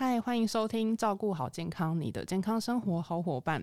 嗨，欢迎收听《照顾好健康，你的健康生活好伙伴》。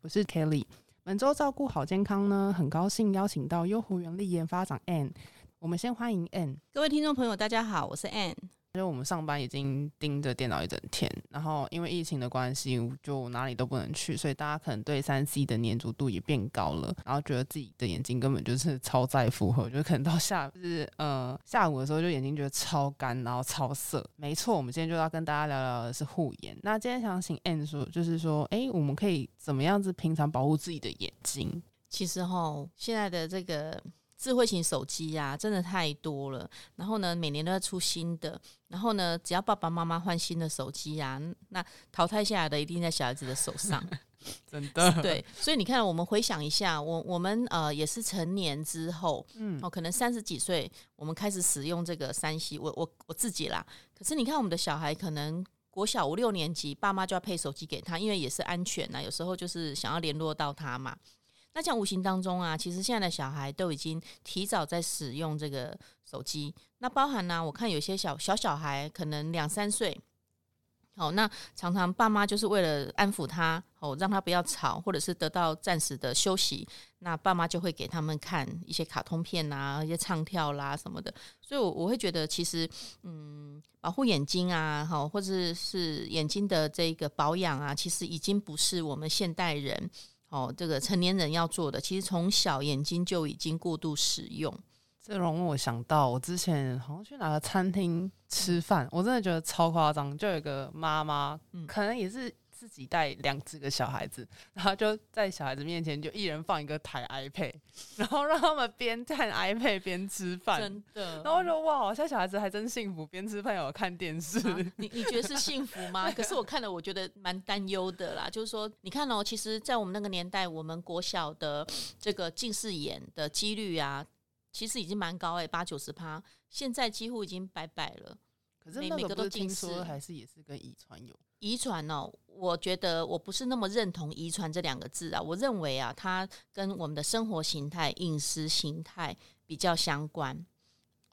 我是 Kelly。本周照顾好健康呢，很高兴邀请到优活原力研发长 Anne。我们先欢迎 Anne。各位听众朋友，大家好，我是 Anne。因为我们上班已经盯着电脑一整天，然后因为疫情的关系，就哪里都不能去，所以大家可能对三 C 的粘着度也变高了，然后觉得自己的眼睛根本就是超载负荷，就可能到下就是呃下午的时候就眼睛觉得超干，然后超涩。没错，我们今天就要跟大家聊聊的是护眼。那今天想请 Ann 说，就是说，哎，我们可以怎么样子平常保护自己的眼睛？其实哈，现在的这个。智慧型手机呀，真的太多了。然后呢，每年都要出新的。然后呢，只要爸爸妈妈换新的手机呀，那淘汰下来的一定在小孩子的手上。真的。对，所以你看，我们回想一下，我我们呃也是成年之后，嗯，哦，可能三十几岁，我们开始使用这个三 C。我我我自己啦。可是你看，我们的小孩可能国小五六年级，爸妈就要配手机给他，因为也是安全呐。有时候就是想要联络到他嘛。那像无形当中啊，其实现在的小孩都已经提早在使用这个手机。那包含呢，我看有些小小小孩可能两三岁，好，那常常爸妈就是为了安抚他，哦，让他不要吵，或者是得到暂时的休息，那爸妈就会给他们看一些卡通片啊，一些唱跳啦什么的。所以，我我会觉得，其实，嗯，保护眼睛啊，好，或者是眼睛的这个保养啊，其实已经不是我们现代人。哦，这个成年人要做的，其实从小眼睛就已经过度使用。这让我想到，我之前好像去哪个餐厅吃饭，我真的觉得超夸张。就有一个妈妈，可能也是。自己带两只个小孩子，然后就在小孩子面前就一人放一个台 iPad，然后让他们边看 iPad 边吃饭。真的，然后说哇，现在小孩子还真幸福，边吃饭有看电视。你你觉得是幸福吗？可是我看了，我觉得蛮担忧的啦。就是说，你看哦，其实，在我们那个年代，我们国小的这个近视眼的几率啊，其实已经蛮高哎，八九十趴。现在几乎已经拜拜了。可是每个都听说还是也是跟遗传有遗传哦。我觉得我不是那么认同遗传这两个字啊。我认为啊，它跟我们的生活形态、饮食形态比较相关。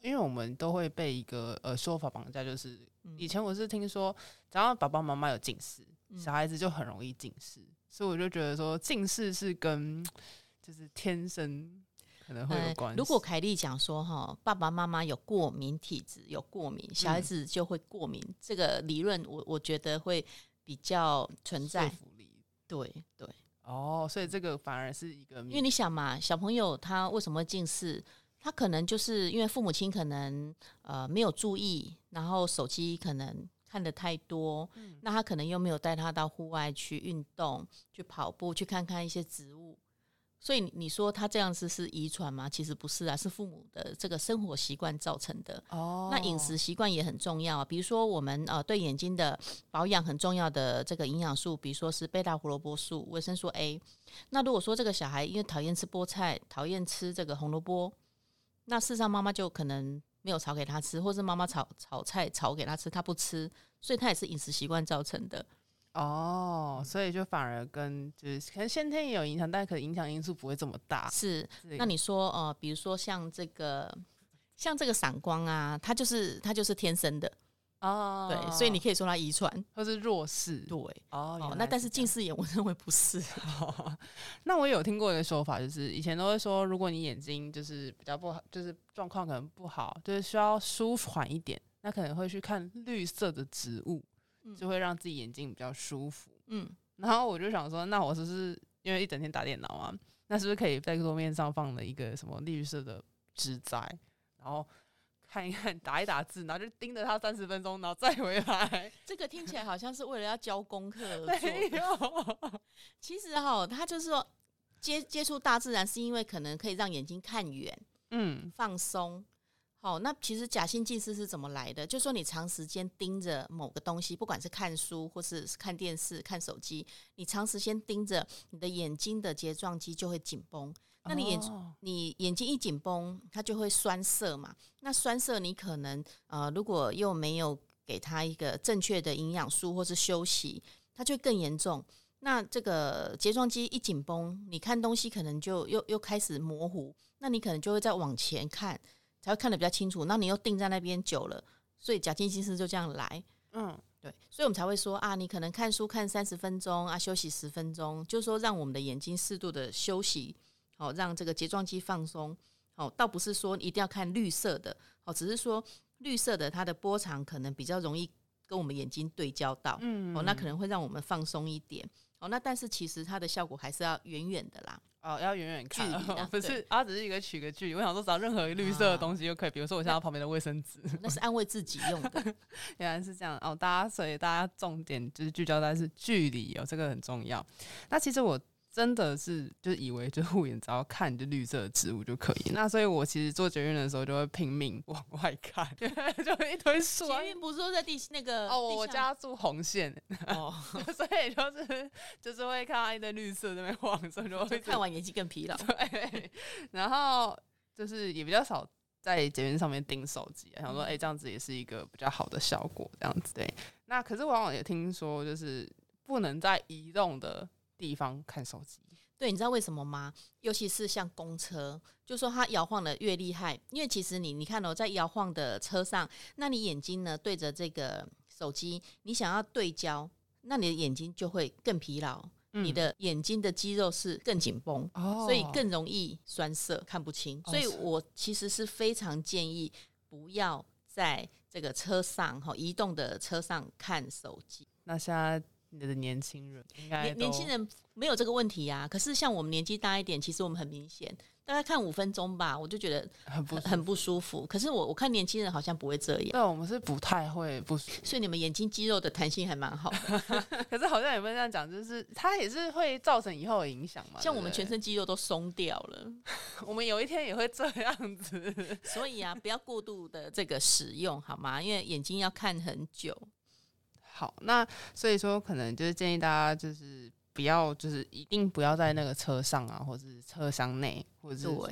因为我们都会被一个呃说法绑架，就是以前我是听说，只要爸爸妈妈有近视，小孩子就很容易近视，所以我就觉得说近视是跟 就是天生。可能会有关。如果凯莉讲说哈，爸爸妈妈有过敏体质，有过敏，小孩子就会过敏。这个理论，我我觉得会比较存在。对对。哦，所以这个反而是一个，因为你想嘛，小朋友他为什么会近视？他可能就是因为父母亲可能呃没有注意，然后手机可能看的太多，那他可能又没有带他到户外去运动，去跑步，去看看一些植物。所以你说他这样子是遗传吗？其实不是啊，是父母的这个生活习惯造成的。哦，那饮食习惯也很重要啊。比如说我们呃对眼睛的保养很重要的这个营养素，比如说是贝塔胡萝卜素、维生素 A。那如果说这个小孩因为讨厌吃菠菜、讨厌吃这个红萝卜，那事实上妈妈就可能没有炒给他吃，或是妈妈炒炒菜炒给他吃，他不吃，所以他也是饮食习惯造成的。哦，所以就反而跟就是可能先天也有影响，但可能影响因素不会这么大。是，那你说呃，比如说像这个像这个散光啊，它就是它就是天生的哦，对，所以你可以说它遗传或是弱视。对，哦，那但是近视眼我认为不是。那我有听过一个说法，就是以前都会说，如果你眼睛就是比较不好，就是状况可能不好，就是需要舒缓一点，那可能会去看绿色的植物。就会让自己眼睛比较舒服，嗯，然后我就想说，那我是不是因为一整天打电脑啊？那是不是可以在桌面上放了一个什么绿色的纸仔，然后看一看，打一打字，然后就盯着它三十分钟，然后再回来？这个听起来好像是为了要交功课而做。其实哈，他就是说接接触大自然，是因为可能可以让眼睛看远，嗯，放松。哦，那其实假性近视是怎么来的？就说你长时间盯着某个东西，不管是看书或是看电视、看手机，你长时间盯着，你的眼睛的睫状肌就会紧绷。那你眼你眼睛一紧绷，它就会酸涩嘛。那酸涩，你可能呃，如果又没有给它一个正确的营养素或是休息，它就更严重。那这个睫状肌一紧绷，你看东西可能就又又开始模糊，那你可能就会再往前看，才会看得比较清楚。那你又定在那边久了，所以假定心思就这样来。嗯，对，所以我们才会说啊，你可能看书看三十分钟啊，休息十分钟，就是说让我们的眼睛适度的休息，好，让这个睫状肌放松。好，倒不是说一定要看绿色的，哦，只是说绿色的它的波长可能比较容易跟我们眼睛对焦到，嗯，哦，那可能会让我们放松一点。哦，那但是其实它的效果还是要远远的啦。哦，要远远看，不是，它只是一个取个距离。我想说，找任何绿色的东西就可以，比如说我现在旁边的卫生纸，那是安慰自己用的。原来是这样哦，大家所以大家重点就是聚焦在是距离哦，这个很重要。那其实我。真的是就以为就护眼只要看就绿色的植物就可以，那所以我其实做捷运的时候就会拼命往外看，就一堆树。捷运不是说在地那个哦，我家住红线 哦，所以就是就是会看到一堆绿色那边晃，所以就会看完眼睛更疲劳。对，然后就是也比较少在捷运上面盯手机，想说哎这样子也是一个比较好的效果，这样子对。那可是往往也听说就是不能在移动的。地方看手机，对，你知道为什么吗？尤其是像公车，就说它摇晃的越厉害，因为其实你你看哦，在摇晃的车上，那你眼睛呢对着这个手机，你想要对焦，那你的眼睛就会更疲劳，你的眼睛的肌肉是更紧绷，所以更容易酸涩看不清。所以我其实是非常建议不要在这个车上哈移动的车上看手机。那现在。你的年轻人应该年年轻人没有这个问题呀。可是像我们年纪大一点，其实我们很明显，大概看五分钟吧，我就觉得很不很不舒服。可是我我看年轻人好像不会这样。对，我们是不太会不舒服。所以你们眼睛肌肉的弹性还蛮好的。可是好像也不能这样讲，就是它也是会造成以后的影响嘛？像我们全身肌肉都松掉了，我们有一天也会这样子。所以啊，不要过度的这个使用好吗？因为眼睛要看很久。好，那所以说可能就是建议大家就是不要就是一定不要在那个车上啊，或者是车厢内，或者是说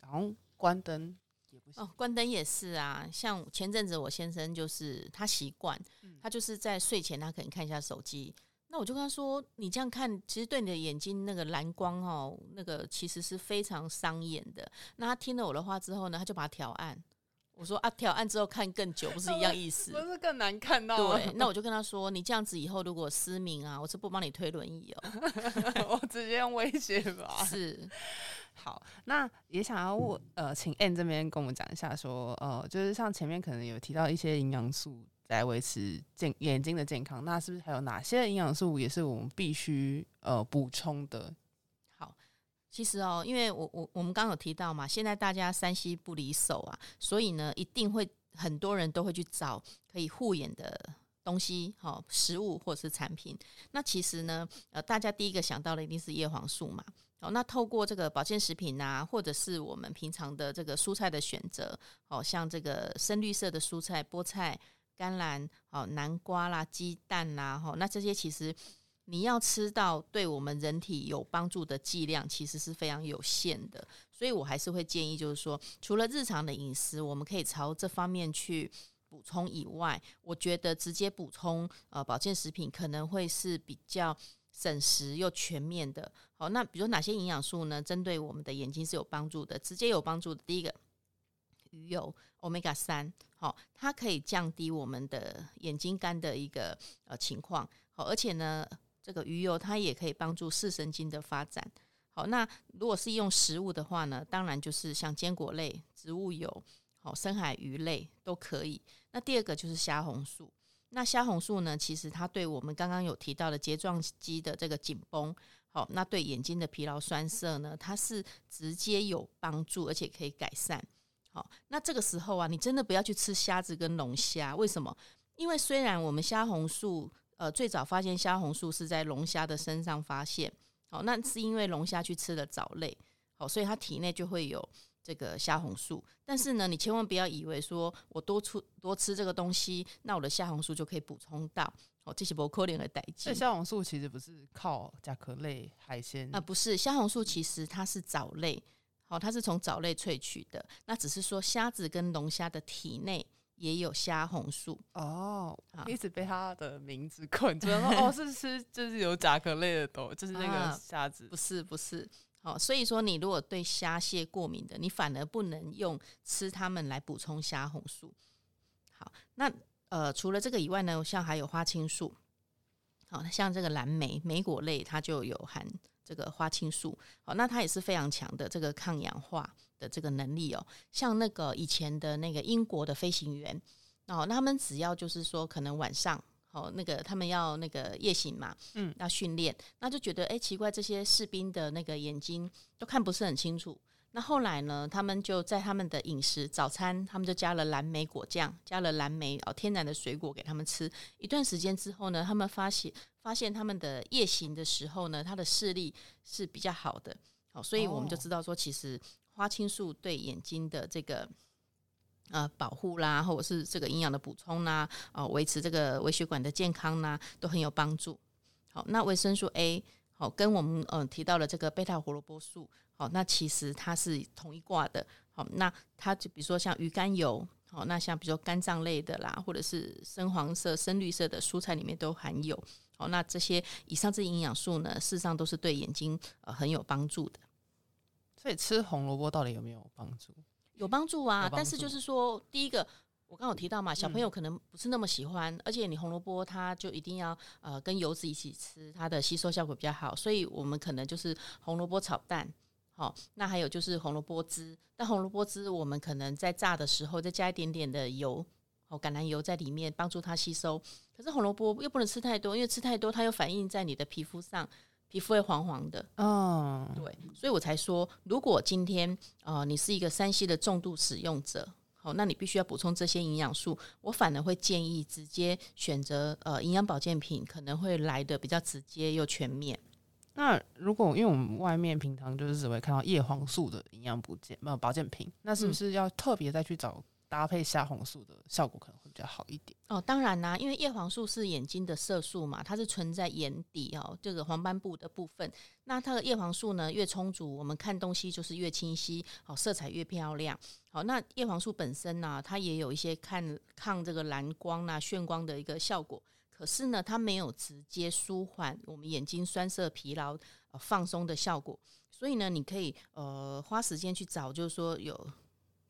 然后关灯哦，关灯也是啊。像前阵子我先生就是他习惯，他就是在睡前他可能看一下手机，那我就跟他说，你这样看其实对你的眼睛那个蓝光哦，那个其实是非常伤眼的。那他听了我的话之后呢，他就把它调暗。我说啊，调暗之后看更久，不是一样意思？不是更难看到？对，那我就跟他说，你这样子以后如果失明啊，我是不帮你推轮椅哦，我直接用威胁吧。是，好，那也想要问呃，请 N 这边跟我们讲一下，说呃，就是像前面可能有提到一些营养素来维持健眼睛的健康，那是不是还有哪些营养素也是我们必须呃补充的？其实哦，因为我我我们刚刚有提到嘛，现在大家三西不离手啊，所以呢，一定会很多人都会去找可以护眼的东西，好食物或者是产品。那其实呢，呃，大家第一个想到的一定是叶黄素嘛。好，那透过这个保健食品啊，或者是我们平常的这个蔬菜的选择，好像这个深绿色的蔬菜，菠菜、甘蓝、好南瓜啦、鸡蛋啦，哈，那这些其实。你要吃到对我们人体有帮助的剂量，其实是非常有限的，所以我还是会建议，就是说，除了日常的饮食，我们可以朝这方面去补充以外，我觉得直接补充呃保健食品可能会是比较省时又全面的。好，那比如哪些营养素呢？针对我们的眼睛是有帮助的，直接有帮助的。第一个，鱼油 omega 三，好，它可以降低我们的眼睛干的一个呃情况。好，而且呢。这个鱼油它也可以帮助视神经的发展。好，那如果是用食物的话呢，当然就是像坚果类、植物油、好深海鱼类都可以。那第二个就是虾红素。那虾红素呢，其实它对我们刚刚有提到的睫状肌的这个紧绷，好，那对眼睛的疲劳酸涩呢，它是直接有帮助，而且可以改善。好，那这个时候啊，你真的不要去吃虾子跟龙虾，为什么？因为虽然我们虾红素呃，最早发现虾红素是在龙虾的身上发现，好，那是因为龙虾去吃了藻类，好，所以它体内就会有这个虾红素。但是呢，你千万不要以为说我多出多吃这个东西，那我的虾红素就可以补充到，哦，这些不可能的代际。虾红素其实不是靠甲壳类海鲜啊，不是虾红素其实它是藻类，好，它是从藻类萃取的。那只是说虾子跟龙虾的体内。也有虾红素。哦，一直被它的名字困住，说 哦是吃就是有甲壳类的豆，就是那个虾子，不是不是，好，所以说你如果对虾蟹过敏的，你反而不能用吃它们来补充虾红素。好，那呃除了这个以外呢，像还有花青素，好，像这个蓝莓莓果类，它就有含这个花青素，好，那它也是非常强的这个抗氧化。的这个能力哦，像那个以前的那个英国的飞行员哦，那他们只要就是说可能晚上哦，那个他们要那个夜行嘛，嗯，要训练，那就觉得哎奇怪，这些士兵的那个眼睛都看不是很清楚。那后来呢，他们就在他们的饮食早餐，他们就加了蓝莓果酱，加了蓝莓哦，天然的水果给他们吃。一段时间之后呢，他们发现发现他们的夜行的时候呢，他的视力是比较好的。好，所以我们就知道说，其实。花青素对眼睛的这个呃保护啦，或者是这个营养的补充啦，哦，维持这个微血管的健康啦，都很有帮助。好，那维生素 A 好，跟我们嗯提到的这个贝塔胡萝卜素好，那其实它是同一挂的。好，那它就比如说像鱼肝油，好，那像比如说肝脏类的啦，或者是深黄色、深绿色的蔬菜里面都含有。好，那这些以上这些营养素呢，事实上都是对眼睛呃很有帮助的。所以吃红萝卜到底有没有帮助？有帮助啊，但是就是说，第一个我刚有提到嘛，小朋友可能不是那么喜欢，而且你红萝卜它就一定要呃跟油脂一起吃，它的吸收效果比较好，所以我们可能就是红萝卜炒蛋，好，那还有就是红萝卜汁，但红萝卜汁我们可能在炸的时候再加一点点的油，哦，橄榄油在里面帮助它吸收，可是红萝卜又不能吃太多，因为吃太多它又反映在你的皮肤上。皮肤会黄黄的，嗯，对，所以我才说，如果今天呃你是一个山西的重度使用者，好，那你必须要补充这些营养素，我反而会建议直接选择呃营养保健品，可能会来的比较直接又全面。那如果因为我们外面平常就是只会看到叶黄素的营养补健呃保健品，那是不是要特别再去找？搭配虾红素的效果可能会比较好一点哦。当然啦，因为叶黄素是眼睛的色素嘛，它是存在眼底哦，这个黄斑部的部分。那它的叶黄素呢越充足，我们看东西就是越清晰，好色彩越漂亮。好，那叶黄素本身呢，它也有一些看抗这个蓝光啊、眩光的一个效果。可是呢，它没有直接舒缓我们眼睛酸涩、疲劳、放松的效果。所以呢，你可以呃花时间去找，就是说有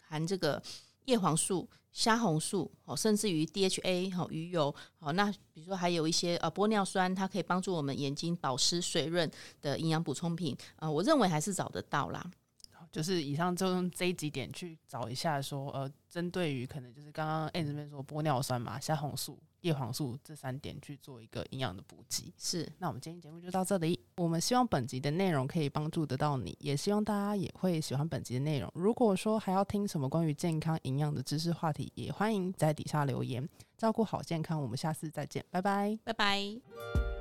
含这个。叶黄素、虾红素，哦，甚至于 DHA，哦鱼油，哦，那比如说还有一些呃玻尿酸，它可以帮助我们眼睛保湿水润的营养补充品，呃，我认为还是找得到啦。就是以上就用这几点去找一下，说呃，针对于可能就是刚刚 A 这边说玻尿酸嘛、虾红素、叶黄素这三点去做一个营养的补给。是，那我们今天节目就到这里。我们希望本集的内容可以帮助得到你，也希望大家也会喜欢本集的内容。如果说还要听什么关于健康营养的知识话题，也欢迎在底下留言。照顾好健康，我们下次再见，拜拜，拜拜。